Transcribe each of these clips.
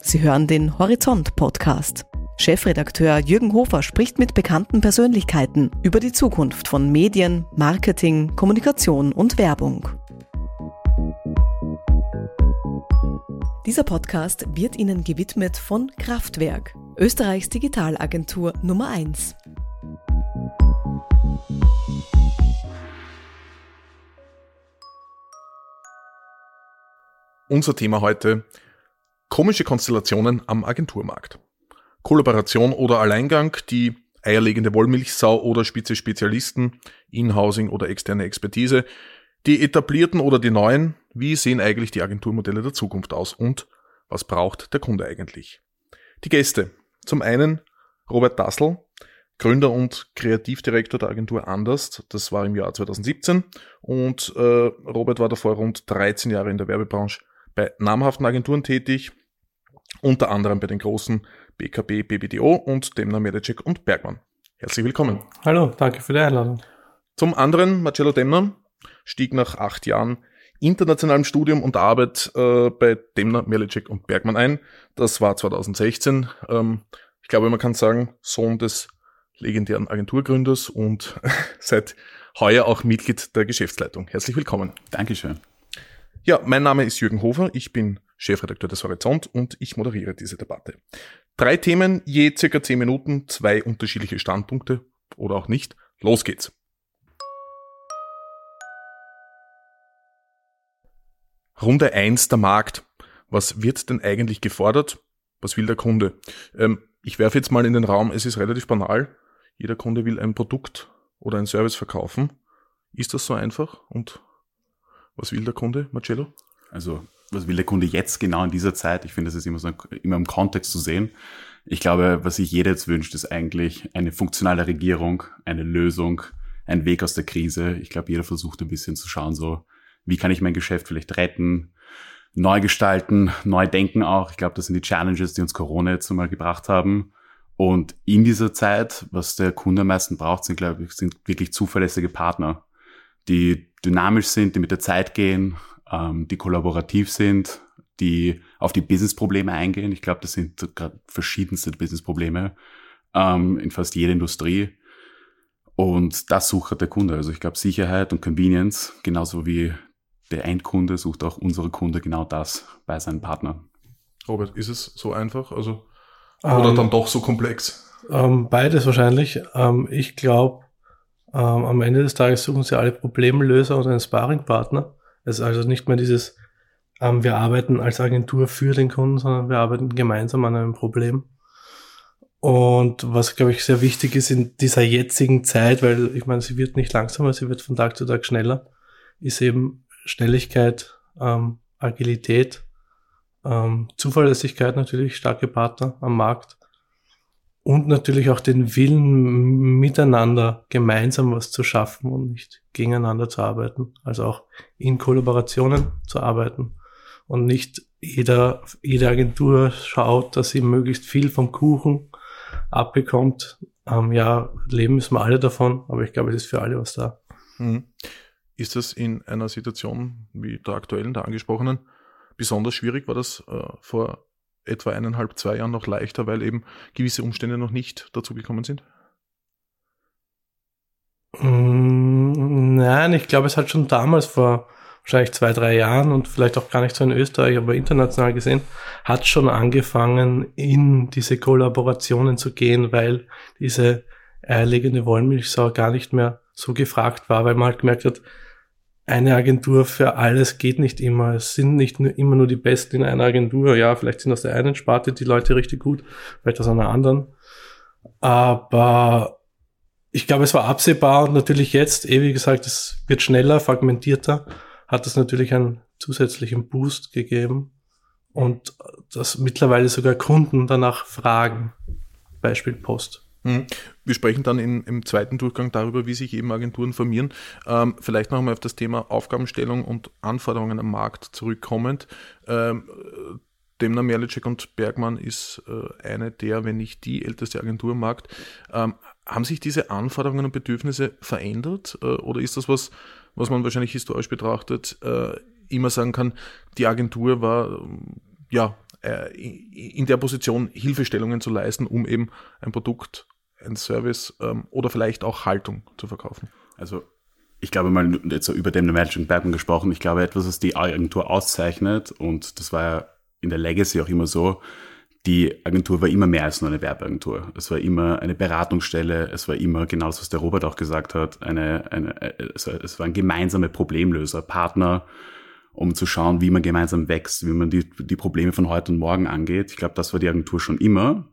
Sie hören den Horizont Podcast. Chefredakteur Jürgen Hofer spricht mit bekannten Persönlichkeiten über die Zukunft von Medien, Marketing, Kommunikation und Werbung. Dieser Podcast wird Ihnen gewidmet von Kraftwerk, Österreichs Digitalagentur Nummer 1. Unser Thema heute Komische Konstellationen am Agenturmarkt. Kollaboration oder Alleingang, die eierlegende Wollmilchsau oder spitze Spezialisten, Inhousing oder externe Expertise, die etablierten oder die neuen, wie sehen eigentlich die Agenturmodelle der Zukunft aus und was braucht der Kunde eigentlich? Die Gäste. Zum einen Robert Dassel, Gründer und Kreativdirektor der Agentur Anders. Das war im Jahr 2017 und äh, Robert war davor rund 13 Jahre in der Werbebranche bei namhaften Agenturen tätig, unter anderem bei den großen BKB, BBDO und Demner, Medicek und Bergmann. Herzlich willkommen. Hallo, danke für die Einladung. Zum anderen, Marcello Demner stieg nach acht Jahren internationalem Studium und Arbeit äh, bei Demner, Merlicek und Bergmann ein. Das war 2016. Ähm, ich glaube, man kann sagen, Sohn des legendären Agenturgründers und seit heuer auch Mitglied der Geschäftsleitung. Herzlich willkommen. Dankeschön. Ja, mein Name ist Jürgen Hofer. Ich bin Chefredakteur des Horizont und ich moderiere diese Debatte. Drei Themen, je circa zehn Minuten, zwei unterschiedliche Standpunkte oder auch nicht. Los geht's. Runde eins der Markt. Was wird denn eigentlich gefordert? Was will der Kunde? Ähm, ich werfe jetzt mal in den Raum, es ist relativ banal. Jeder Kunde will ein Produkt oder ein Service verkaufen. Ist das so einfach? Und was will der Kunde, Marcello? Also was will der Kunde jetzt genau in dieser Zeit? Ich finde, das ist immer so immer im Kontext zu sehen. Ich glaube, was sich jeder jetzt wünscht, ist eigentlich eine funktionale Regierung, eine Lösung, ein Weg aus der Krise. Ich glaube, jeder versucht ein bisschen zu schauen, so, wie kann ich mein Geschäft vielleicht retten, neu gestalten, neu denken auch. Ich glaube, das sind die Challenges, die uns Corona jetzt mal gebracht haben. Und in dieser Zeit, was der Kunde am meisten braucht, sind, glaube ich, sind wirklich zuverlässige Partner, die dynamisch sind, die mit der Zeit gehen, ähm, die kollaborativ sind, die auf die Business-Probleme eingehen. Ich glaube, das sind gerade verschiedenste Business-Probleme ähm, in fast jeder Industrie. Und das sucht der Kunde. Also ich glaube, Sicherheit und Convenience, genauso wie der Endkunde, sucht auch unsere Kunde genau das bei seinen Partnern. Robert, ist es so einfach? Also, oder um, dann ähm, doch so komplex? Um, ähm, beides wahrscheinlich. Um, ähm, ich glaube, am Ende des Tages suchen sie alle Problemlöser und einen Sparringpartner. Es ist also nicht mehr dieses, ähm, wir arbeiten als Agentur für den Kunden, sondern wir arbeiten gemeinsam an einem Problem. Und was, glaube ich, sehr wichtig ist in dieser jetzigen Zeit, weil ich meine, sie wird nicht langsamer, sie wird von Tag zu Tag schneller, ist eben Schnelligkeit, ähm, Agilität, ähm, Zuverlässigkeit natürlich, starke Partner am Markt und natürlich auch den Willen, miteinander gemeinsam was zu schaffen und nicht gegeneinander zu arbeiten. Also auch in Kollaborationen zu arbeiten und nicht jeder, jede Agentur schaut, dass sie möglichst viel vom Kuchen abbekommt. Ähm, ja, leben müssen wir alle davon, aber ich glaube, es ist für alle was da. Mhm. Ist das in einer Situation wie der aktuellen, der angesprochenen, besonders schwierig? War das äh, vor etwa eineinhalb, zwei Jahren noch leichter, weil eben gewisse Umstände noch nicht dazu gekommen sind? Mm, nein, ich glaube, es hat schon damals vor wahrscheinlich zwei, drei Jahren und vielleicht auch gar nicht so in Österreich, aber international gesehen, hat schon angefangen, in diese Kollaborationen zu gehen, weil diese eierlegende Wollmilchsau gar nicht mehr so gefragt war, weil man halt gemerkt hat, eine Agentur für alles geht nicht immer. Es sind nicht nur, immer nur die Besten in einer Agentur. Ja, vielleicht sind aus der einen Sparte die Leute richtig gut, vielleicht aus einer anderen. Aber ich glaube, es war absehbar und natürlich jetzt, eh wie gesagt, es wird schneller, fragmentierter, hat es natürlich einen zusätzlichen Boost gegeben und dass mittlerweile sogar Kunden danach fragen. Beispiel Post. Hm. Wir sprechen dann in, im zweiten Durchgang darüber, wie sich eben Agenturen formieren. Ähm, vielleicht noch einmal auf das Thema Aufgabenstellung und Anforderungen am Markt zurückkommend. Ähm, Demner, Merlicek und Bergmann ist äh, eine der, wenn nicht die älteste Agentur im Markt. Ähm, haben sich diese Anforderungen und Bedürfnisse verändert äh, oder ist das was, was man wahrscheinlich historisch betrachtet äh, immer sagen kann, die Agentur war ja äh, in der Position Hilfestellungen zu leisten, um eben ein Produkt, ein Service ähm, oder vielleicht auch Haltung zu verkaufen. Also ich glaube mal jetzt über den Managing Batman gesprochen, ich glaube etwas, was die Agentur auszeichnet und das war ja in der Legacy auch immer so, die Agentur war immer mehr als nur eine Werbeagentur. Es war immer eine Beratungsstelle, es war immer genau das, was der Robert auch gesagt hat, eine, eine, es waren gemeinsame Problemlöser, Partner, um zu schauen, wie man gemeinsam wächst, wie man die, die Probleme von heute und morgen angeht. Ich glaube, das war die Agentur schon immer.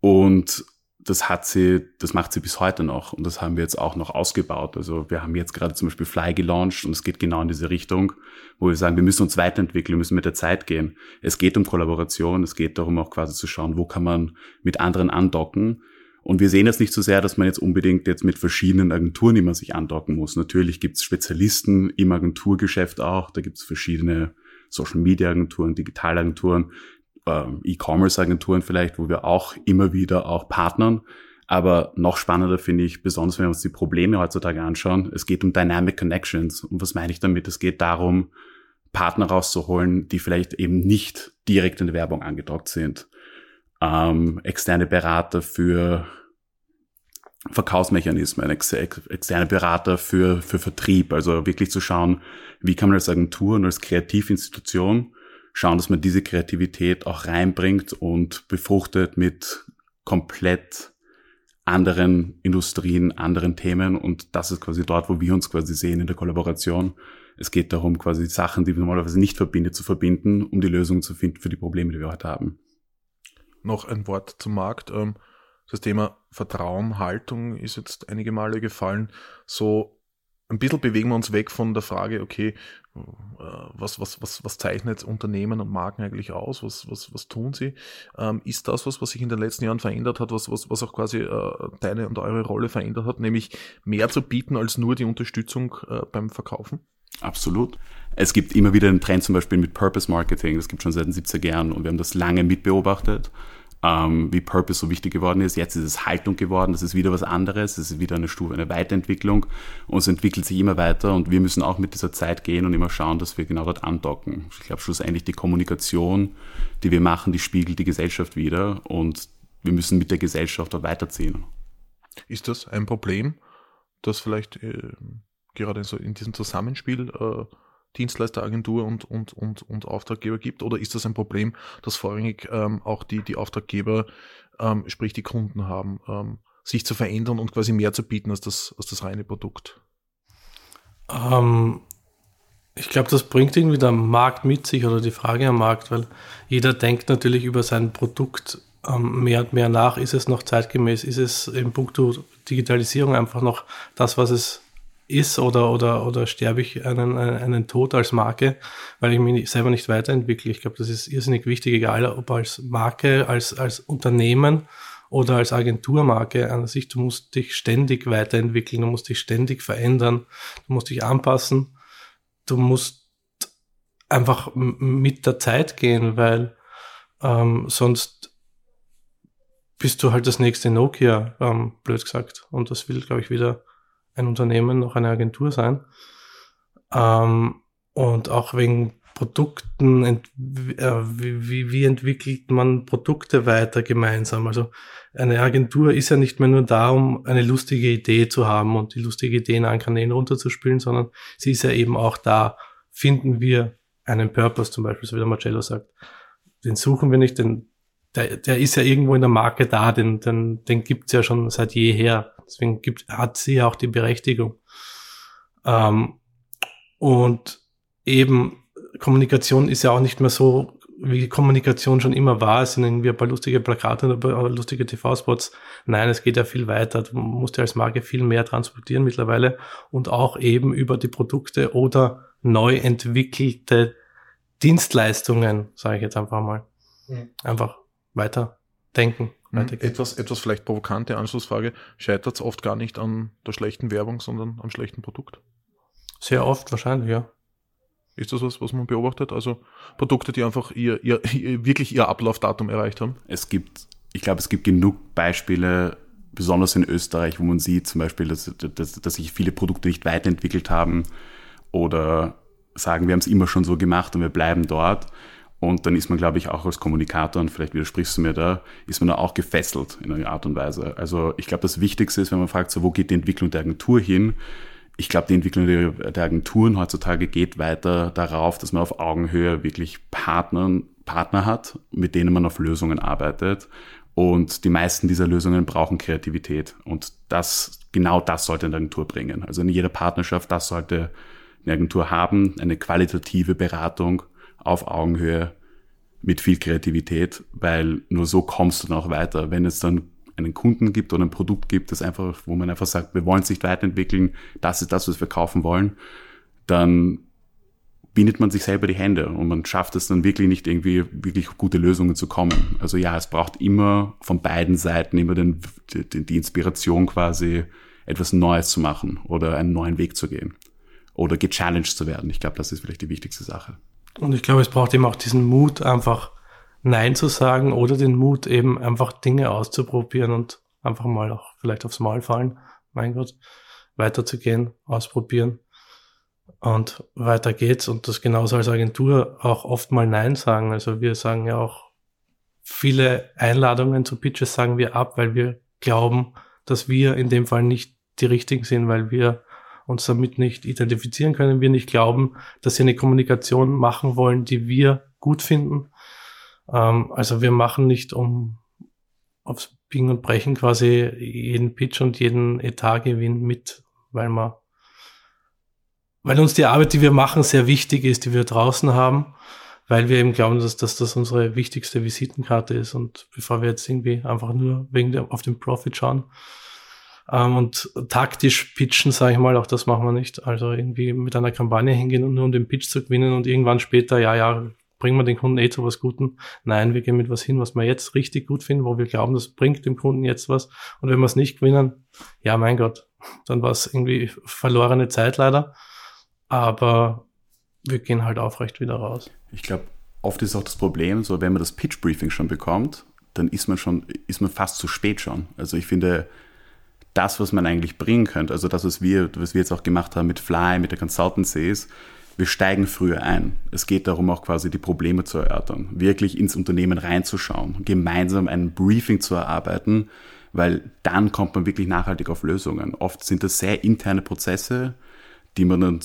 Und das hat sie, das macht sie bis heute noch und das haben wir jetzt auch noch ausgebaut. Also wir haben jetzt gerade zum Beispiel Fly gelauncht und es geht genau in diese Richtung, wo wir sagen, wir müssen uns weiterentwickeln, wir müssen mit der Zeit gehen. Es geht um Kollaboration, es geht darum auch quasi zu schauen, wo kann man mit anderen andocken. Und wir sehen das nicht so sehr, dass man jetzt unbedingt jetzt mit verschiedenen Agenturen immer sich andocken muss. Natürlich gibt es Spezialisten im Agenturgeschäft auch, da gibt es verschiedene Social Media Agenturen, Digitalagenturen, äh, E-Commerce-Agenturen vielleicht, wo wir auch immer wieder auch partnern. Aber noch spannender finde ich, besonders wenn wir uns die Probleme heutzutage anschauen, es geht um Dynamic Connections. Und was meine ich damit? Es geht darum, Partner rauszuholen, die vielleicht eben nicht direkt in der Werbung angedockt sind. Ähm, externe Berater für Verkaufsmechanismen, ex externe Berater für, für Vertrieb. Also wirklich zu schauen, wie kann man als Agentur und als Kreativinstitution schauen, dass man diese Kreativität auch reinbringt und befruchtet mit komplett anderen Industrien, anderen Themen und das ist quasi dort, wo wir uns quasi sehen in der Kollaboration. Es geht darum, quasi Sachen, die wir normalerweise nicht verbindet, zu verbinden, um die Lösungen zu finden für die Probleme, die wir heute haben. Noch ein Wort zum Markt. Ähm, das Thema Vertrauen, Haltung ist jetzt einige Male gefallen. So ein bisschen bewegen wir uns weg von der Frage, okay, was, was, was, was zeichnet Unternehmen und Marken eigentlich aus? Was, was, was tun sie? Ähm, ist das was, was sich in den letzten Jahren verändert hat, was, was, was auch quasi äh, deine und eure Rolle verändert hat, nämlich mehr zu bieten als nur die Unterstützung äh, beim Verkaufen? Absolut. Es gibt immer wieder einen Trend zum Beispiel mit Purpose Marketing, das gibt schon seit den 70er Jahren und wir haben das lange mitbeobachtet ähm, wie Purpose so wichtig geworden ist. Jetzt ist es Haltung geworden, das ist wieder was anderes, das ist wieder eine Stufe, eine Weiterentwicklung und es entwickelt sich immer weiter und wir müssen auch mit dieser Zeit gehen und immer schauen, dass wir genau dort andocken. Ich glaube, schlussendlich die Kommunikation, die wir machen, die spiegelt die Gesellschaft wieder und wir müssen mit der Gesellschaft dort weiterziehen. Ist das ein Problem, das vielleicht äh, gerade so in diesem Zusammenspiel äh, Dienstleisteragentur und, und, und, und Auftraggeber gibt? Oder ist das ein Problem, das vorrangig ähm, auch die, die Auftraggeber, ähm, sprich die Kunden haben, ähm, sich zu verändern und quasi mehr zu bieten als das, als das reine Produkt? Ähm, ich glaube, das bringt irgendwie der Markt mit sich oder die Frage am Markt, weil jeder denkt natürlich über sein Produkt ähm, mehr und mehr nach. Ist es noch zeitgemäß? Ist es in puncto Digitalisierung einfach noch das, was es ist oder, oder, oder sterbe ich einen, einen Tod als Marke, weil ich mich selber nicht weiterentwickle. Ich glaube, das ist irrsinnig wichtig, egal ob als Marke, als, als Unternehmen oder als Agenturmarke an sich. Du musst dich ständig weiterentwickeln, du musst dich ständig verändern, du musst dich anpassen, du musst einfach mit der Zeit gehen, weil ähm, sonst bist du halt das nächste Nokia, ähm, blöd gesagt. Und das will, glaube ich, wieder ein Unternehmen noch eine Agentur sein. Ähm, und auch wegen Produkten, ent, äh, wie, wie entwickelt man Produkte weiter gemeinsam? Also eine Agentur ist ja nicht mehr nur da, um eine lustige Idee zu haben und die lustige Idee in einen Kanälen runterzuspielen, sondern sie ist ja eben auch da. Finden wir einen Purpose zum Beispiel, so wie der Marcello sagt. Den suchen wir nicht, den, der, der ist ja irgendwo in der Marke da, den, den, den gibt's ja schon seit jeher. Deswegen gibt, hat sie ja auch die Berechtigung. Ähm, und eben Kommunikation ist ja auch nicht mehr so, wie Kommunikation schon immer war. Es sind irgendwie ein paar lustige Plakate oder ein paar lustige TV-Spots. Nein, es geht ja viel weiter. Du musst ja als Marke viel mehr transportieren mittlerweile und auch eben über die Produkte oder neu entwickelte Dienstleistungen, sage ich jetzt einfach mal. Mhm. Einfach weiter denken. Mhm. Etwas, etwas vielleicht provokante Anschlussfrage. Scheitert es oft gar nicht an der schlechten Werbung, sondern am schlechten Produkt? Sehr oft wahrscheinlich, ja. Ist das was, was man beobachtet? Also Produkte, die einfach ihr, ihr, ihr wirklich ihr Ablaufdatum erreicht haben? Es gibt, ich glaube, es gibt genug Beispiele, besonders in Österreich, wo man sieht zum Beispiel, dass, dass, dass sich viele Produkte nicht weiterentwickelt haben oder sagen, wir haben es immer schon so gemacht und wir bleiben dort. Und dann ist man, glaube ich, auch als Kommunikator, und vielleicht widersprichst du mir da, ist man da auch gefesselt in einer Art und Weise. Also ich glaube, das Wichtigste ist, wenn man fragt, so, wo geht die Entwicklung der Agentur hin? Ich glaube, die Entwicklung der, Agenturen heutzutage geht weiter darauf, dass man auf Augenhöhe wirklich Partner, Partner hat, mit denen man auf Lösungen arbeitet. Und die meisten dieser Lösungen brauchen Kreativität. Und das, genau das sollte eine Agentur bringen. Also in jeder Partnerschaft, das sollte eine Agentur haben, eine qualitative Beratung auf Augenhöhe mit viel Kreativität, weil nur so kommst du dann auch weiter. Wenn es dann einen Kunden gibt oder ein Produkt gibt, das einfach, wo man einfach sagt, wir wollen sich weiterentwickeln, das ist das, was wir kaufen wollen, dann bindet man sich selber die Hände und man schafft es dann wirklich nicht irgendwie wirklich gute Lösungen zu kommen. Also ja, es braucht immer von beiden Seiten immer den, die, die Inspiration quasi etwas Neues zu machen oder einen neuen Weg zu gehen oder gechallenged zu werden. Ich glaube, das ist vielleicht die wichtigste Sache. Und ich glaube, es braucht eben auch diesen Mut, einfach Nein zu sagen oder den Mut, eben einfach Dinge auszuprobieren und einfach mal auch vielleicht aufs Maul fallen. Mein Gott, weiterzugehen, ausprobieren. Und weiter geht's. Und das genauso als Agentur auch oft mal Nein sagen. Also wir sagen ja auch viele Einladungen zu Pitches sagen wir ab, weil wir glauben, dass wir in dem Fall nicht die richtigen sind, weil wir uns damit nicht identifizieren können, wir nicht glauben, dass sie eine Kommunikation machen wollen, die wir gut finden. Ähm, also wir machen nicht um aufs Biegen und Brechen quasi jeden Pitch und jeden Etatgewinn mit, weil man, weil uns die Arbeit, die wir machen, sehr wichtig ist, die wir draußen haben, weil wir eben glauben, dass, dass das unsere wichtigste Visitenkarte ist und bevor wir jetzt irgendwie einfach nur wegen der, auf den Profit schauen, ähm, und taktisch pitchen, sage ich mal, auch das machen wir nicht. Also irgendwie mit einer Kampagne hingehen und nur um den Pitch zu gewinnen und irgendwann später, ja, ja, bringen wir den Kunden eh zu was Guten. Nein, wir gehen mit was hin, was wir jetzt richtig gut finden, wo wir glauben, das bringt dem Kunden jetzt was. Und wenn wir es nicht gewinnen, ja, mein Gott, dann war es irgendwie verlorene Zeit leider. Aber wir gehen halt aufrecht wieder raus. Ich glaube, oft ist auch das Problem, so wenn man das Pitch Briefing schon bekommt, dann ist man schon, ist man fast zu spät schon. Also ich finde, das, was man eigentlich bringen könnte, also das, was wir, was wir jetzt auch gemacht haben mit Fly, mit der Consultancy ist, wir steigen früher ein. Es geht darum, auch quasi die Probleme zu erörtern, wirklich ins Unternehmen reinzuschauen, gemeinsam ein Briefing zu erarbeiten, weil dann kommt man wirklich nachhaltig auf Lösungen. Oft sind das sehr interne Prozesse, die man dann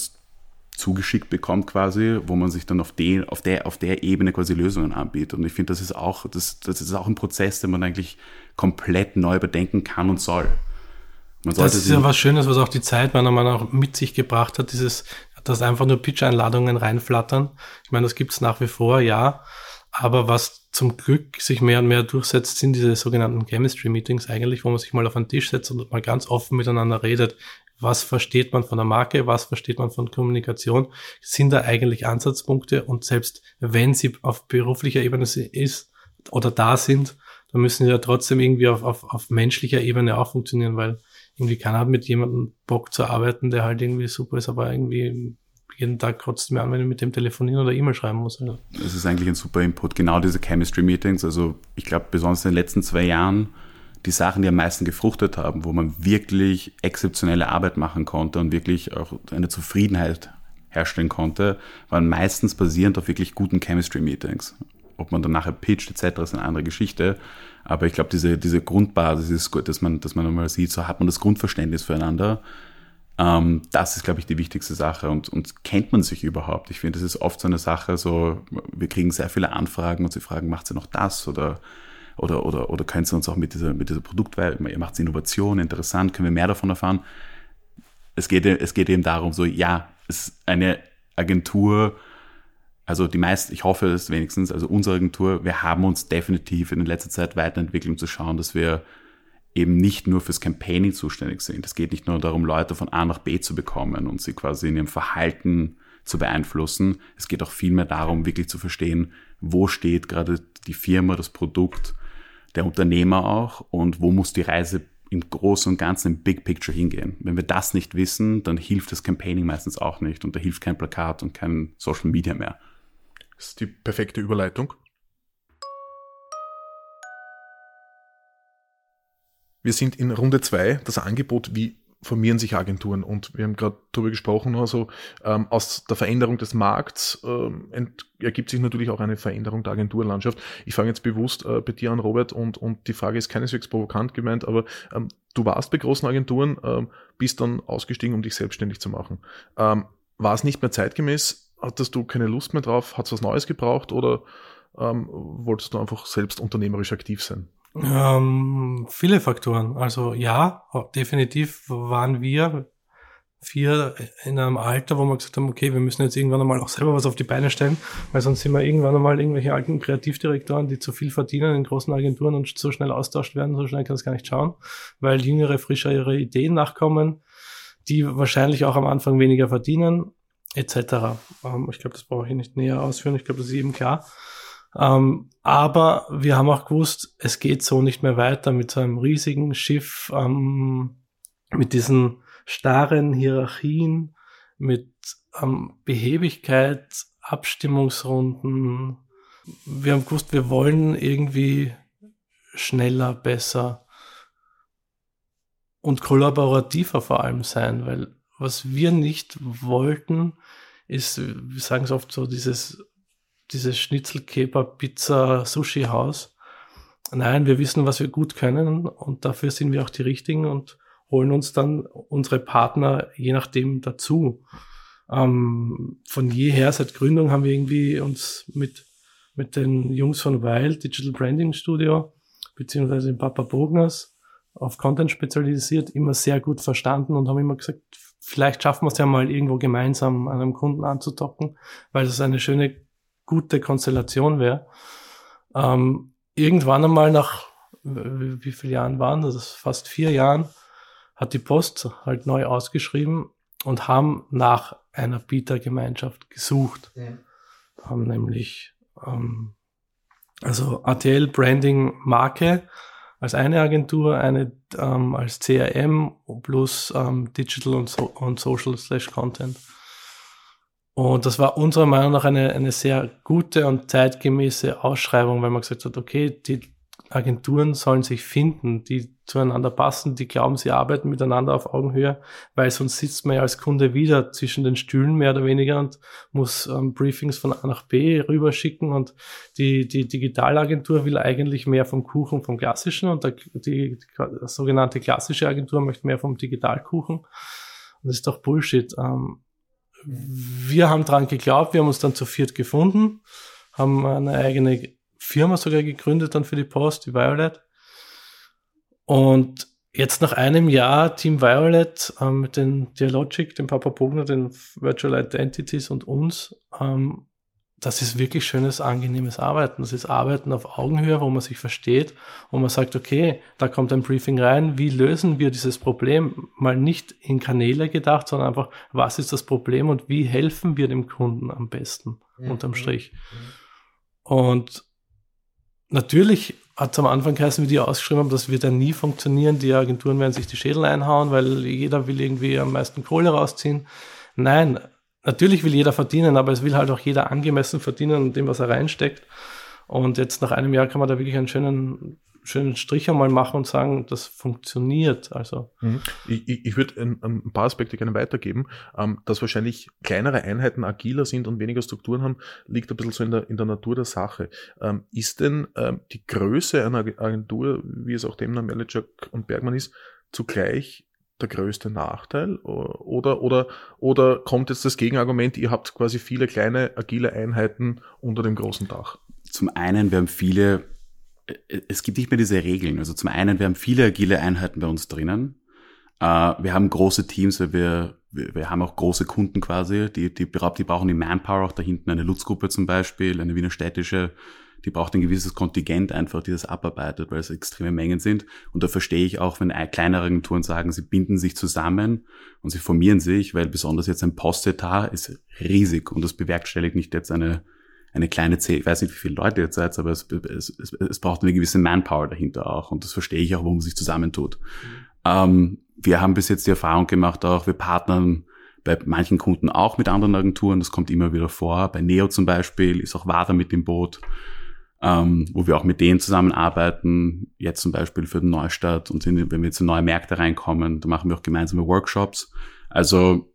zugeschickt bekommt quasi, wo man sich dann auf, den, auf, der, auf der Ebene quasi Lösungen anbietet. Und ich finde, das ist auch, das, das ist auch ein Prozess, den man eigentlich komplett neu überdenken kann und soll. Das ist ja was Schönes, was auch die Zeit meiner Meinung nach mit sich gebracht hat, dieses, dass einfach nur Pitch-Einladungen reinflattern. Ich meine, das gibt's nach wie vor, ja. Aber was zum Glück sich mehr und mehr durchsetzt, sind diese sogenannten Chemistry-Meetings eigentlich, wo man sich mal auf einen Tisch setzt und mal ganz offen miteinander redet. Was versteht man von der Marke? Was versteht man von Kommunikation? Sind da eigentlich Ansatzpunkte? Und selbst wenn sie auf beruflicher Ebene ist oder da sind, dann müssen sie ja trotzdem irgendwie auf, auf, auf menschlicher Ebene auch funktionieren, weil irgendwie keiner hat mit jemandem Bock zu arbeiten, der halt irgendwie super ist, aber irgendwie jeden Tag kotzt mir an, wenn ich mit dem telefonieren oder E-Mail schreiben muss. Also. Das ist eigentlich ein super Input, genau diese Chemistry-Meetings. Also ich glaube, besonders in den letzten zwei Jahren, die Sachen, die am meisten gefruchtet haben, wo man wirklich exzeptionelle Arbeit machen konnte und wirklich auch eine Zufriedenheit herstellen konnte, waren meistens basierend auf wirklich guten Chemistry-Meetings. Ob man dann nachher pitcht etc. ist eine andere Geschichte. Aber ich glaube, diese, diese Grundbasis ist gut, dass man, dass man einmal sieht, so hat man das Grundverständnis füreinander. Ähm, das ist, glaube ich, die wichtigste Sache. Und, und kennt man sich überhaupt? Ich finde, das ist oft so eine Sache, so, wir kriegen sehr viele Anfragen und sie fragen, macht sie noch das oder, oder, oder, oder können sie uns auch mit dieser, mit dieser Produktweise, ihr macht Innovation, interessant, können wir mehr davon erfahren? Es geht, es geht eben darum, so, ja, es ist eine Agentur, also die meisten, ich hoffe es wenigstens, also unsere Agentur, wir haben uns definitiv in letzter Zeit weiterentwickelt, um zu schauen, dass wir eben nicht nur fürs Campaigning zuständig sind. Es geht nicht nur darum, Leute von A nach B zu bekommen und sie quasi in ihrem Verhalten zu beeinflussen. Es geht auch vielmehr darum, wirklich zu verstehen, wo steht gerade die Firma, das Produkt, der Unternehmer auch und wo muss die Reise im Großen und Ganzen, im Big Picture hingehen. Wenn wir das nicht wissen, dann hilft das Campaigning meistens auch nicht und da hilft kein Plakat und kein Social Media mehr. Das ist die perfekte Überleitung. Wir sind in Runde 2. Das Angebot, wie formieren sich Agenturen und wir haben gerade darüber gesprochen, also ähm, aus der Veränderung des Markts ähm, ergibt sich natürlich auch eine Veränderung der Agenturlandschaft. Ich fange jetzt bewusst äh, bei dir an, Robert, und, und die Frage ist keineswegs provokant gemeint, aber ähm, du warst bei großen Agenturen, ähm, bist dann ausgestiegen, um dich selbstständig zu machen. Ähm, war es nicht mehr zeitgemäß? Hattest du keine Lust mehr drauf? Hat es was Neues gebraucht oder ähm, wolltest du einfach selbst unternehmerisch aktiv sein? Ähm, viele Faktoren. Also ja, definitiv waren wir vier in einem Alter, wo wir gesagt haben, okay, wir müssen jetzt irgendwann einmal auch selber was auf die Beine stellen, weil sonst sind wir irgendwann einmal irgendwelche alten Kreativdirektoren, die zu viel verdienen in großen Agenturen und so schnell austauscht werden, so schnell kann es gar nicht schauen, weil jüngere, frischere Ideen nachkommen, die wahrscheinlich auch am Anfang weniger verdienen, etc. Ähm, ich glaube, das brauche ich nicht näher ausführen, ich glaube, das ist eben klar. Ähm, aber wir haben auch gewusst, es geht so nicht mehr weiter mit so einem riesigen Schiff, ähm, mit diesen starren Hierarchien, mit ähm, Behebigkeit, Abstimmungsrunden. Wir haben gewusst, wir wollen irgendwie schneller, besser und kollaborativer vor allem sein, weil was wir nicht wollten, ist, wir sagen es oft so, dieses dieses Schnitzelkeber, Pizza, Sushi-Haus. Nein, wir wissen, was wir gut können und dafür sind wir auch die Richtigen und holen uns dann unsere Partner je nachdem dazu. Ähm, von jeher, seit Gründung, haben wir irgendwie uns mit, mit den Jungs von Wild Digital Branding Studio beziehungsweise den Papa Bogners auf Content spezialisiert, immer sehr gut verstanden und haben immer gesagt, vielleicht schaffen wir es ja mal irgendwo gemeinsam an einem Kunden anzudocken, weil das eine schöne gute Konstellation wäre. Ähm, irgendwann einmal nach, wie, wie viele Jahren waren das? Fast vier Jahren, hat die Post halt neu ausgeschrieben und haben nach einer Bietergemeinschaft gesucht. Ja. Haben nämlich ähm, also ATL Branding Marke als eine Agentur, eine ähm, als CRM plus ähm, Digital und, so und Social slash Content. Und das war unserer Meinung nach eine, eine sehr gute und zeitgemäße Ausschreibung, weil man gesagt hat, okay, die Agenturen sollen sich finden, die zueinander passen, die glauben, sie arbeiten miteinander auf Augenhöhe, weil sonst sitzt man ja als Kunde wieder zwischen den Stühlen mehr oder weniger und muss ähm, Briefings von A nach B rüberschicken und die, die Digitalagentur will eigentlich mehr vom Kuchen vom klassischen und der, die, die sogenannte klassische Agentur möchte mehr vom Digitalkuchen. Und das ist doch Bullshit. Ähm, wir haben dran geglaubt, wir haben uns dann zu viert gefunden, haben eine eigene Firma sogar gegründet dann für die Post, die Violet. Und jetzt nach einem Jahr Team Violet ähm, mit den Dialogic, dem Papa Bogner, den Virtual Identities und uns ähm, das ist wirklich schönes, angenehmes Arbeiten. Das ist Arbeiten auf Augenhöhe, wo man sich versteht, wo man sagt, okay, da kommt ein Briefing rein, wie lösen wir dieses Problem? Mal nicht in Kanäle gedacht, sondern einfach, was ist das Problem und wie helfen wir dem Kunden am besten, unterm Strich. Und natürlich hat es am Anfang geheißen, wie die ausgeschrieben haben, das wird ja nie funktionieren. Die Agenturen werden sich die Schädel einhauen, weil jeder will irgendwie am meisten Kohle rausziehen. Nein, natürlich will jeder verdienen, aber es will halt auch jeder angemessen verdienen und dem, was er reinsteckt. Und jetzt nach einem Jahr kann man da wirklich einen schönen, schönen Strich einmal machen und sagen, das funktioniert. Also mhm. ich, ich, ich würde ein, ein, paar Aspekte gerne weitergeben. Ähm, dass wahrscheinlich kleinere Einheiten agiler sind und weniger Strukturen haben, liegt ein bisschen so in der, in der Natur der Sache. Ähm, ist denn ähm, die Größe einer Agentur, wie es auch Demner, Melichak und Bergmann ist, zugleich der größte Nachteil? Oder, oder, oder kommt jetzt das Gegenargument, ihr habt quasi viele kleine, agile Einheiten unter dem großen Dach? Zum einen, wir haben viele, es gibt nicht mehr diese Regeln. Also zum einen, wir haben viele agile Einheiten bei uns drinnen. Äh, wir haben große Teams, weil wir, wir haben auch große Kunden quasi, die, die, die brauchen die Manpower auch da hinten, eine Lutzgruppe zum Beispiel, eine Wiener städtische, die braucht ein gewisses Kontingent einfach, die das abarbeitet, weil es extreme Mengen sind. Und da verstehe ich auch, wenn kleinere Agenturen sagen, sie binden sich zusammen und sie formieren sich, weil besonders jetzt ein Postetat ist riesig und das bewerkstelligt nicht jetzt eine, eine kleine C, ich weiß nicht, wie viele Leute jetzt seid, aber es, es, es, es braucht eine gewisse Manpower dahinter auch und das verstehe ich auch, warum man sich zusammentut. Mhm. Ähm, wir haben bis jetzt die Erfahrung gemacht auch, wir partnern bei manchen Kunden auch mit anderen Agenturen, das kommt immer wieder vor. Bei Neo zum Beispiel ist auch WADA mit dem Boot. ähm, wo wir auch mit denen zusammenarbeiten, jetzt zum Beispiel für den Neustart und wenn wir jetzt in neue Märkte reinkommen, da machen wir auch gemeinsame Workshops. Also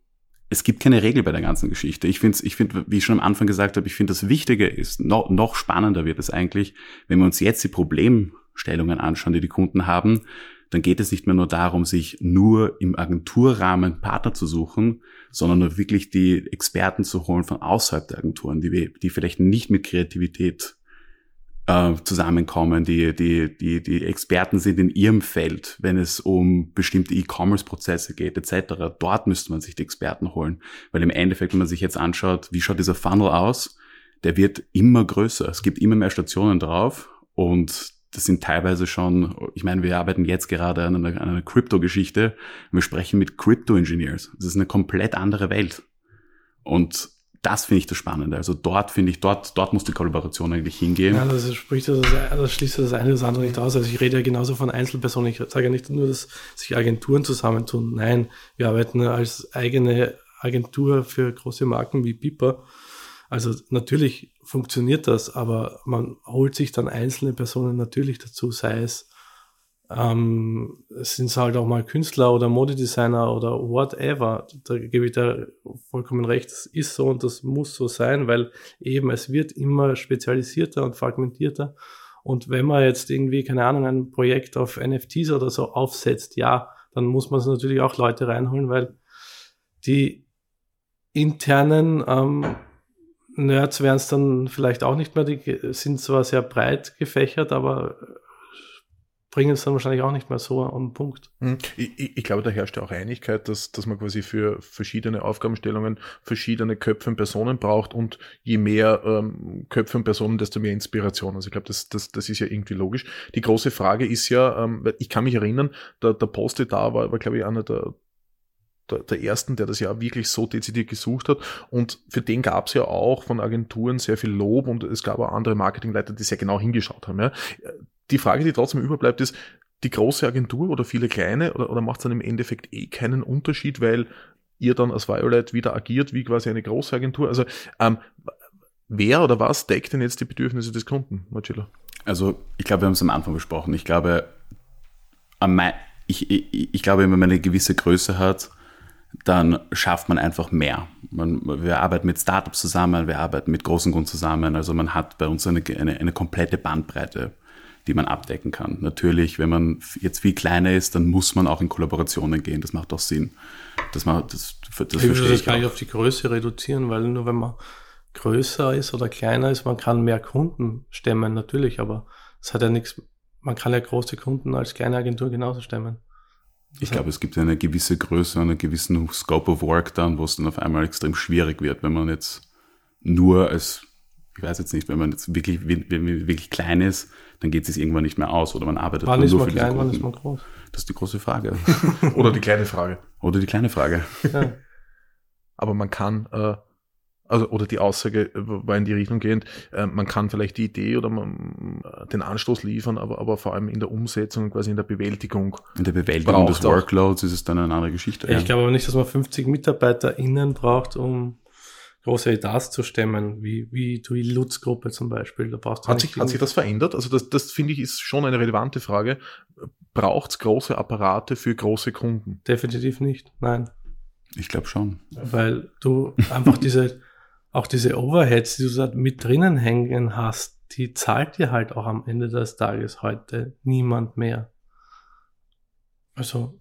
es gibt keine Regel bei der ganzen Geschichte. Ich finde, ich finde, wie ich schon am Anfang gesagt habe, ich finde, das Wichtige ist, noch, noch spannender wird es eigentlich, wenn wir uns jetzt die Problemstellungen anschauen, die die Kunden haben, dann geht es nicht mehr nur darum, sich nur im Agenturrahmen Partner zu suchen, sondern nur wirklich die Experten zu holen von außerhalb der Agenturen, die, die vielleicht nicht mit Kreativität äh, zusammenkommen, die, die, die, die Experten sind in ihrem Feld, wenn es um bestimmte E-Commerce-Prozesse geht, etc. Dort müsste man sich die Experten holen. Weil im Endeffekt, wenn man sich jetzt anschaut, wie schaut dieser Funnel aus, der wird immer größer. Es gibt immer mehr Stationen drauf und das sind teilweise schon, ich meine, wir arbeiten jetzt gerade an einer, an einer Crypto-Geschichte. Wir sprechen mit Crypto-Engineers. Das ist eine komplett andere Welt. Und das finde ich das Spannende. Also dort finde ich, dort, dort muss die Kollaboration eigentlich hingehen. Ja, das spricht das, schließt das eine das andere nicht aus. Also ich rede ja genauso von Einzelpersonen. Ich sage ja nicht nur, dass sich Agenturen zusammentun. Nein, wir arbeiten als eigene Agentur für große Marken wie Piper. Also natürlich funktioniert das, aber man holt sich dann einzelne Personen natürlich dazu, sei es ähm, sind es halt auch mal Künstler oder Modedesigner oder whatever. Da gebe ich da vollkommen recht. Das ist so und das muss so sein, weil eben es wird immer spezialisierter und fragmentierter. Und wenn man jetzt irgendwie, keine Ahnung, ein Projekt auf NFTs oder so aufsetzt, ja, dann muss man es natürlich auch Leute reinholen, weil die internen ähm, Nerds werden es dann vielleicht auch nicht mehr, die sind zwar sehr breit gefächert, aber bringen es dann wahrscheinlich auch nicht mehr so am Punkt. Hm. Ich, ich, ich, glaube, da herrscht ja auch Einigkeit, dass, dass man quasi für verschiedene Aufgabenstellungen verschiedene Köpfe und Personen braucht und je mehr ähm, Köpfe und Personen, desto mehr Inspiration. Also ich glaube, das, das, das ist ja irgendwie logisch. Die große Frage ist ja, ähm, ich kann mich erinnern, der, der Poste da war, war glaube ich, einer der, der, der ersten, der das ja wirklich so dezidiert gesucht hat. Und für den gab es ja auch von Agenturen sehr viel Lob und es gab auch andere Marketingleiter, die sehr genau hingeschaut haben. Ja. Die Frage, die trotzdem überbleibt, ist, die große Agentur oder viele kleine oder, oder macht es dann im Endeffekt eh keinen Unterschied, weil ihr dann als Violet wieder agiert wie quasi eine große Agentur? Also ähm, wer oder was deckt denn jetzt die Bedürfnisse des Kunden, Marcelo? Also ich glaube, wir haben es am Anfang besprochen. Ich glaube, ich, ich, ich glaube, wenn man eine gewisse Größe hat, dann schafft man einfach mehr. Man, wir arbeiten mit Startups zusammen, wir arbeiten mit großen Kunden zusammen. Also man hat bei uns eine, eine, eine komplette Bandbreite die man abdecken kann. Natürlich, wenn man jetzt viel kleiner ist, dann muss man auch in Kollaborationen gehen. Das macht auch Sinn. Das, macht, das, das ich verstehe das gar nicht auf die Größe reduzieren, weil nur wenn man größer ist oder kleiner ist, man kann mehr Kunden stemmen, natürlich, aber es hat ja nichts, man kann ja große Kunden als kleine Agentur genauso stemmen. Ich glaube, es gibt eine gewisse Größe einen gewissen Scope of Work dann, wo es dann auf einmal extrem schwierig wird, wenn man jetzt nur als, ich weiß jetzt nicht, wenn man jetzt wirklich, wenn man wirklich klein ist, dann geht es sich irgendwann nicht mehr aus oder man arbeitet wann nur ist man für klein, wann ist man groß? Das ist die große Frage. oder die kleine Frage. Oder die kleine Frage. Ja. Aber man kann, äh, also oder die Aussage war in die Richtung gehend, äh, man kann vielleicht die Idee oder man, äh, den Anstoß liefern, aber, aber vor allem in der Umsetzung, quasi in der Bewältigung. In der Bewältigung des Workloads ist es dann eine andere Geschichte. Ich ja. glaube aber nicht, dass man 50 MitarbeiterInnen braucht, um große Etats zu stemmen, wie, wie die Lutz-Gruppe zum Beispiel. Da brauchst du hat, sich, hat sich das verändert? Also das, das finde ich ist schon eine relevante Frage. Braucht es große Apparate für große Kunden? Definitiv nicht, nein. Ich glaube schon. Weil du einfach diese, auch diese Overheads, die du da mit drinnen hängen hast, die zahlt dir halt auch am Ende des Tages heute niemand mehr. Also,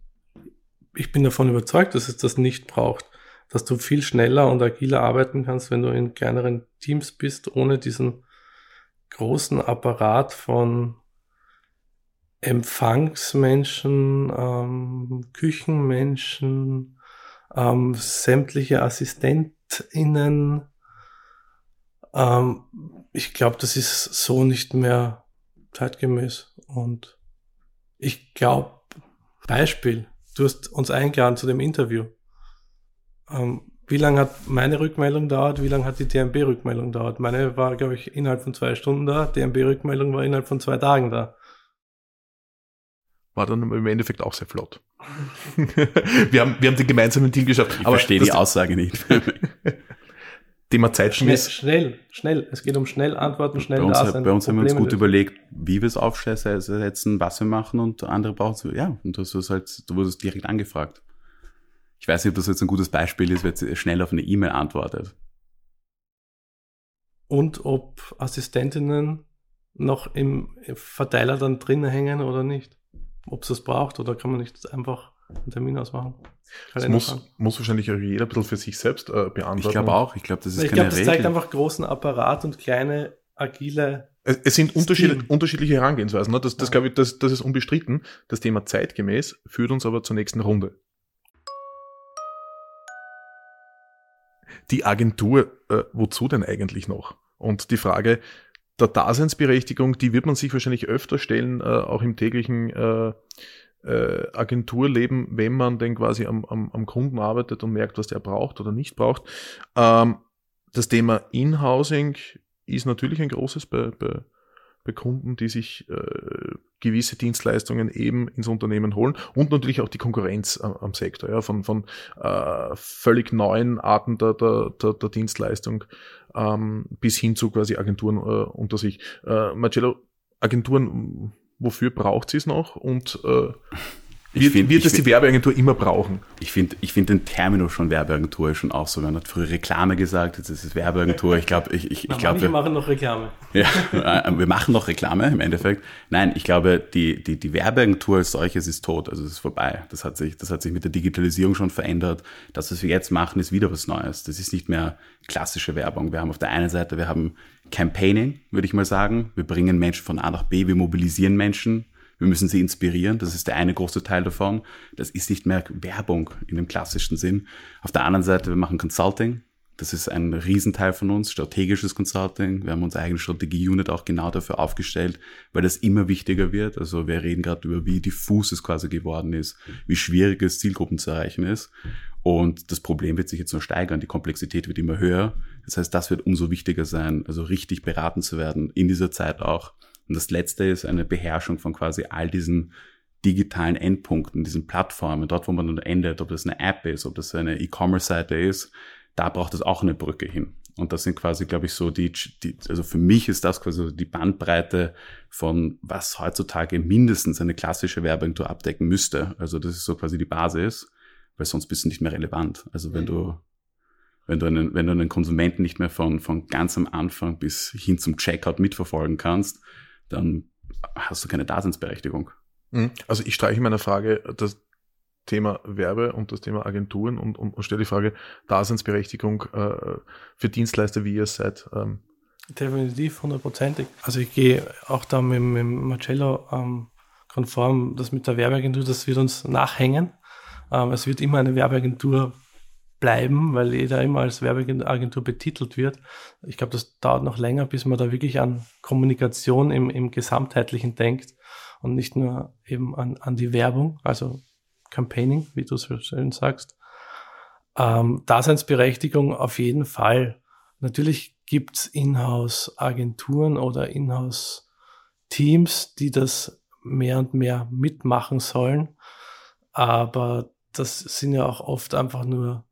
ich bin davon überzeugt, dass es das nicht braucht dass du viel schneller und agiler arbeiten kannst, wenn du in kleineren Teams bist, ohne diesen großen Apparat von Empfangsmenschen, ähm, Küchenmenschen, ähm, sämtliche AssistentInnen. Ähm, ich glaube, das ist so nicht mehr zeitgemäß. Und ich glaube, Beispiel, du hast uns eingeladen zu dem Interview. Ähm, wie lange hat meine Rückmeldung dauert? Wie lange hat die DMB-Rückmeldung dauert? Meine war, glaube ich, innerhalb von zwei Stunden da. DMB-Rückmeldung war innerhalb von zwei Tagen da. War dann im Endeffekt auch sehr flott. wir, haben, wir haben den gemeinsamen Deal geschafft. Ich verstehe die Aussage nicht. Thema zeitgemäß. Schnell, schnell, schnell. Es geht um schnell antworten, schnell bei uns, da sein. bei uns haben wir uns gut lösen. überlegt, wie wir es aufsetzen, was wir machen und andere brauchen es, ja, und das ist halt, du wurdest direkt angefragt. Ich weiß nicht, ob das jetzt ein gutes Beispiel ist, wer schnell auf eine E-Mail antwortet. Und ob Assistentinnen noch im Verteiler dann drinnen hängen oder nicht. Ob es das braucht oder kann man nicht einfach einen Termin ausmachen. Das muss, muss wahrscheinlich auch jeder ein bisschen für sich selbst äh, beantworten. Ich glaube auch, ich glaube, das ist Ich keine glaube, das zeigt Regel. einfach großen Apparat und kleine, agile. Es, es sind unterschiedliche, Stil. unterschiedliche Herangehensweisen. Ne? Das, das Ja. ich, das, das ist unbestritten. Das Thema zeitgemäß führt uns aber zur nächsten Runde. Die Agentur, äh, wozu denn eigentlich noch? Und die Frage der Daseinsberechtigung, die wird man sich wahrscheinlich öfter stellen, äh, auch im täglichen äh, äh, Agenturleben, wenn man denn quasi am, am, am Kunden arbeitet und merkt, was der braucht oder nicht braucht. Ähm, das Thema In-Housing ist natürlich ein großes bei, bei, bei Kunden, die sich äh, gewisse Dienstleistungen eben ins Unternehmen holen und natürlich auch die Konkurrenz am, am Sektor, ja, von, von äh, völlig neuen Arten der, der, der, der Dienstleistung ähm, bis hin zu quasi Agenturen äh, unter sich. Äh, Marcello, Agenturen, wofür braucht sie es noch und äh, wird, find- wird ich es die find- Werbeagentur immer brauchen? Ich finde ich find den Terminus schon Werbeagentur ist schon auch so. Man hat früher Reklame gesagt, jetzt ist es Werbeagentur. Ich glaube, ich, ich, ich glaube, machen noch Reklame. Ja, äh, wir machen noch Reklame im Endeffekt. Nein, ich glaube, die, die, die Werbeagentur als solches ist tot, also es ist vorbei. Das hat sich, das hat sich mit der Digitalisierung schon verändert. Das, was wir jetzt machen, ist wieder was Neues. Das ist nicht mehr klassische Werbung. Wir haben auf der einen Seite, wir haben Campaigning, würde ich mal sagen. Wir bringen Menschen von A nach B, wir mobilisieren Menschen. Wir müssen sie inspirieren. Das ist der eine große Teil davon. Das ist nicht mehr Werbung in dem klassischen Sinn. Auf der anderen Seite, wir machen Consulting. Das ist ein Riesenteil von uns, strategisches Consulting. Wir haben unsere eigene Strategie-Unit auch genau dafür aufgestellt, weil das immer wichtiger wird. Also wir reden gerade über, wie diffus es quasi geworden ist, wie schwierig es Zielgruppen zu erreichen ist. Und das Problem wird sich jetzt nur steigern. Die Komplexität wird immer höher. Das heißt, das wird umso wichtiger sein, also richtig beraten zu werden in dieser Zeit auch. Und das letzte ist eine Beherrschung von quasi all diesen digitalen Endpunkten, diesen Plattformen, dort, wo man dann endet, ob das eine App ist, ob das eine E-Commerce-Seite ist, da braucht es auch eine Brücke hin. Und das sind quasi, glaube ich, so die, die, also für mich ist das quasi die Bandbreite von, was heutzutage mindestens eine klassische Werbeagentur abdecken müsste. Also das ist so quasi die Basis, weil sonst bist du nicht mehr relevant. Also wenn du, wenn du einen, wenn du einen Konsumenten nicht mehr von, von ganz am Anfang bis hin zum Checkout mitverfolgen kannst, dann hast du keine Daseinsberechtigung. Mhm. Also ich streiche in meiner Frage das Thema Werbe und das Thema Agenturen und, und, und stelle die Frage Daseinsberechtigung äh, für Dienstleister, wie ihr es seid. Ähm, Definitiv, hundertprozentig. Also ich gehe auch da mit, mit Marcello ähm, konform, das mit der Werbeagentur, das wird uns nachhängen. Ähm, es wird immer eine Werbeagentur bleiben, weil jeder immer als Werbeagentur betitelt wird. Ich glaube, das dauert noch länger, bis man da wirklich an Kommunikation im, im Gesamtheitlichen denkt und nicht nur eben an, an die Werbung, also Campaigning, wie du so schön sagst. Ähm, Daseinsberechtigung auf jeden Fall. Natürlich gibt's Inhouse-Agenturen oder Inhouse-Teams, die das mehr und mehr mitmachen sollen. Aber das sind ja auch oft einfach nur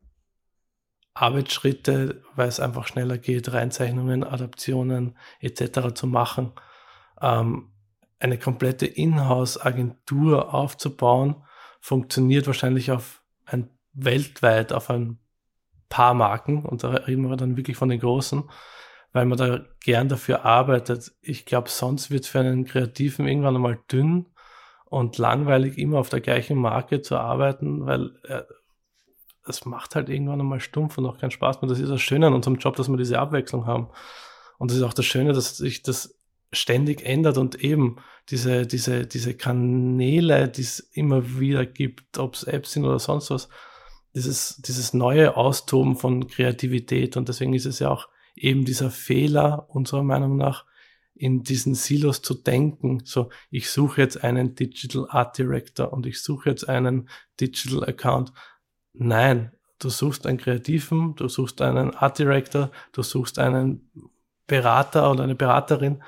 Arbeitsschritte, weil es einfach schneller geht, Reinzeichnungen, Adaptionen etc. zu machen. Ähm, eine komplette Inhouse-Agentur aufzubauen, funktioniert wahrscheinlich auf ein weltweit auf ein paar Marken und da reden wir dann wirklich von den großen, weil man da gern dafür arbeitet. Ich glaube, sonst wird es für einen Kreativen irgendwann einmal dünn und langweilig, immer auf der gleichen Marke zu arbeiten, weil es macht halt irgendwann einmal stumpf und auch keinen Spaß mehr. Das ist das Schöne an unserem Job, dass wir diese Abwechslung haben. Und das ist auch das Schöne, dass sich das ständig ändert und eben diese, diese, diese Kanäle, die es immer wieder gibt, ob es Apps sind oder sonst was, dieses, dieses neue Austoben von Kreativität. Und deswegen ist es ja auch eben dieser Fehler, unserer Meinung nach, in diesen Silos zu denken. So, ich suche jetzt einen Digital Art Director und ich suche jetzt einen Digital Account. Nein, du suchst einen Kreativen, du suchst einen Art Director, du suchst einen Berater oder eine Beraterin.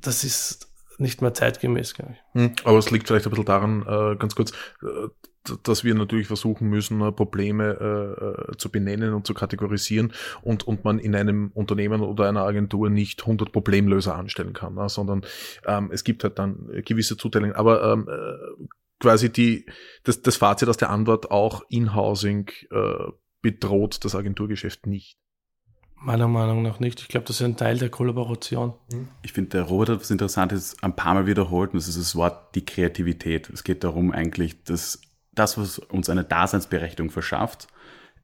Das ist nicht mehr zeitgemäß, glaube ich. Hm, Aber es liegt vielleicht ein bisschen daran, äh, ganz kurz, äh, dass wir natürlich versuchen müssen, äh, Probleme zu benennen und zu kategorisieren und, und man in einem Unternehmen oder einer Agentur nicht 100 Problemlöser anstellen kann, ne, sondern ähm, es gibt halt dann gewisse Zuteilungen. Aber ähm, äh, quasi die, das, das Fazit aus der Antwort auch In-Housing äh, bedroht das Agenturgeschäft nicht. Meiner Meinung nach nicht. Ich glaube, das ist ein Teil der Kollaboration. Ich finde, der Robert hat was Interessantes ein paar Mal wiederholt und das ist das Wort die Kreativität. Es geht darum eigentlich, dass das, was uns eine Daseinsberechtigung verschafft,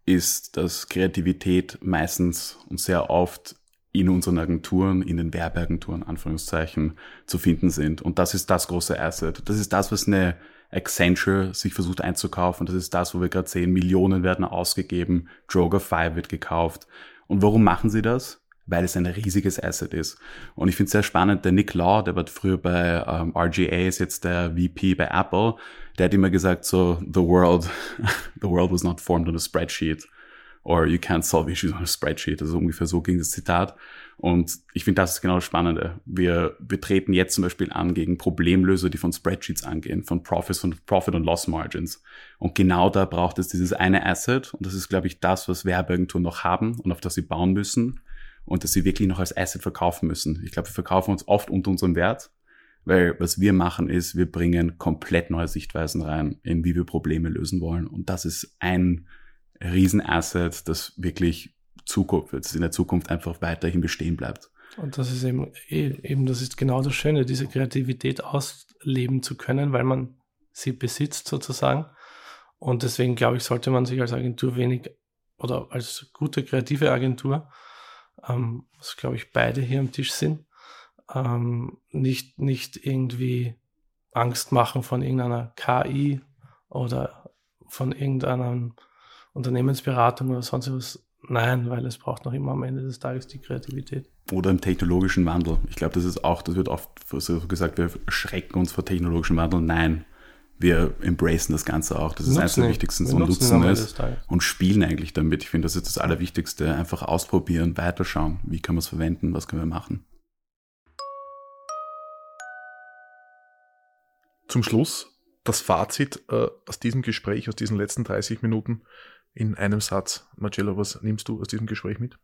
ist, dass Kreativität meistens und sehr oft in unseren Agenturen, in den Werbeagenturen, Anführungszeichen, zu finden sind. Und das ist das große Asset. Das ist das, was eine Accenture sich versucht einzukaufen. Das ist das, wo wir gerade sehen, Millionen werden ausgegeben, Droger 5 wird gekauft. Und warum machen sie das? Weil es ein riesiges Asset ist. Und ich finde es sehr spannend, der Nick Law, der war früher bei ähm, RGA, ist jetzt der VP bei Apple, der hat immer gesagt, so, the world, the world was not formed on a spreadsheet. Or you can't solve issues on a spreadsheet. Also ungefähr so ging das Zitat. Und ich finde, das ist genau das Spannende. Wir, wir treten jetzt zum Beispiel an gegen Problemlöser, die von Spreadsheets angehen, von Profits, von Profit und Loss Margins. Und genau da braucht es dieses eine Asset. Und das ist, glaube ich, das, was Werbeagenturen noch haben und auf das sie bauen müssen. Und das sie wirklich noch als Asset verkaufen müssen. Ich glaube, wir verkaufen uns oft unter unserem Wert. Weil was wir machen ist, wir bringen komplett neue Sichtweisen rein, in wie wir Probleme lösen wollen. Und das ist ein Riesenasset, das wirklich Zukunft, das in der Zukunft einfach weiterhin bestehen bleibt. Und das ist eben, eh, eben, das ist genau das Schöne, diese Kreativität ausleben zu können, weil man sie besitzt sozusagen. Und deswegen glaube ich, sollte man sich als Agentur wenig oder als gute kreative Agentur, ähm, was glaube ich beide hier am Tisch sind, ähm, nicht, nicht irgendwie Angst machen von irgendeiner KI oder von irgendeiner Unternehmensberatung oder sonst was. Nein, weil es braucht noch immer am Ende des Tages die Kreativität. Oder im technologischen Wandel. Ich glaube, das ist auch, das wird oft so gesagt, wir schrecken uns vor technologischem Wandel. Nein, wir embracen das Ganze auch. Das ist eines der wichtigsten und nutzen es und spielen eigentlich damit. Ich finde, das ist das Allerwichtigste. Einfach ausprobieren, weiterschauen. Wie können wir es verwenden? Was können wir machen? Zum Schluss das Fazit äh, aus diesem Gespräch, aus diesen letzten 30 Minuten in einem Satz. Marcello, was nimmst du aus diesem Gespräch mit?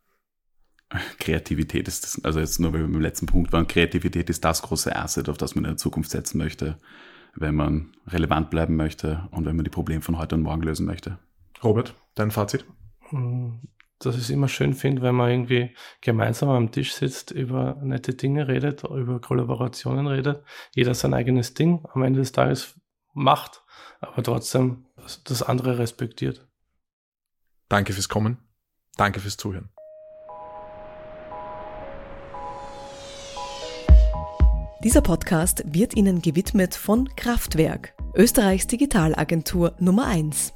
Kreativität ist das, also jetzt nur weil wir beim letzten Punkt waren, Kreativität ist das große Asset, auf das man in der Zukunft setzen möchte, wenn man relevant bleiben möchte und wenn man die Probleme von heute und morgen lösen möchte. Robert, dein Fazit? Hm, dass ich es immer schön finde, wenn man irgendwie gemeinsam am Tisch sitzt, über nette Dinge redet, über Kollaborationen redet, jeder sein eigenes Ding am Ende des Tages macht, aber trotzdem das andere respektiert. Danke fürs Kommen. Danke fürs Zuhören. Dieser Podcast wird Ihnen gewidmet von Kraftwerk, Österreichs Digitalagentur Nummer 1.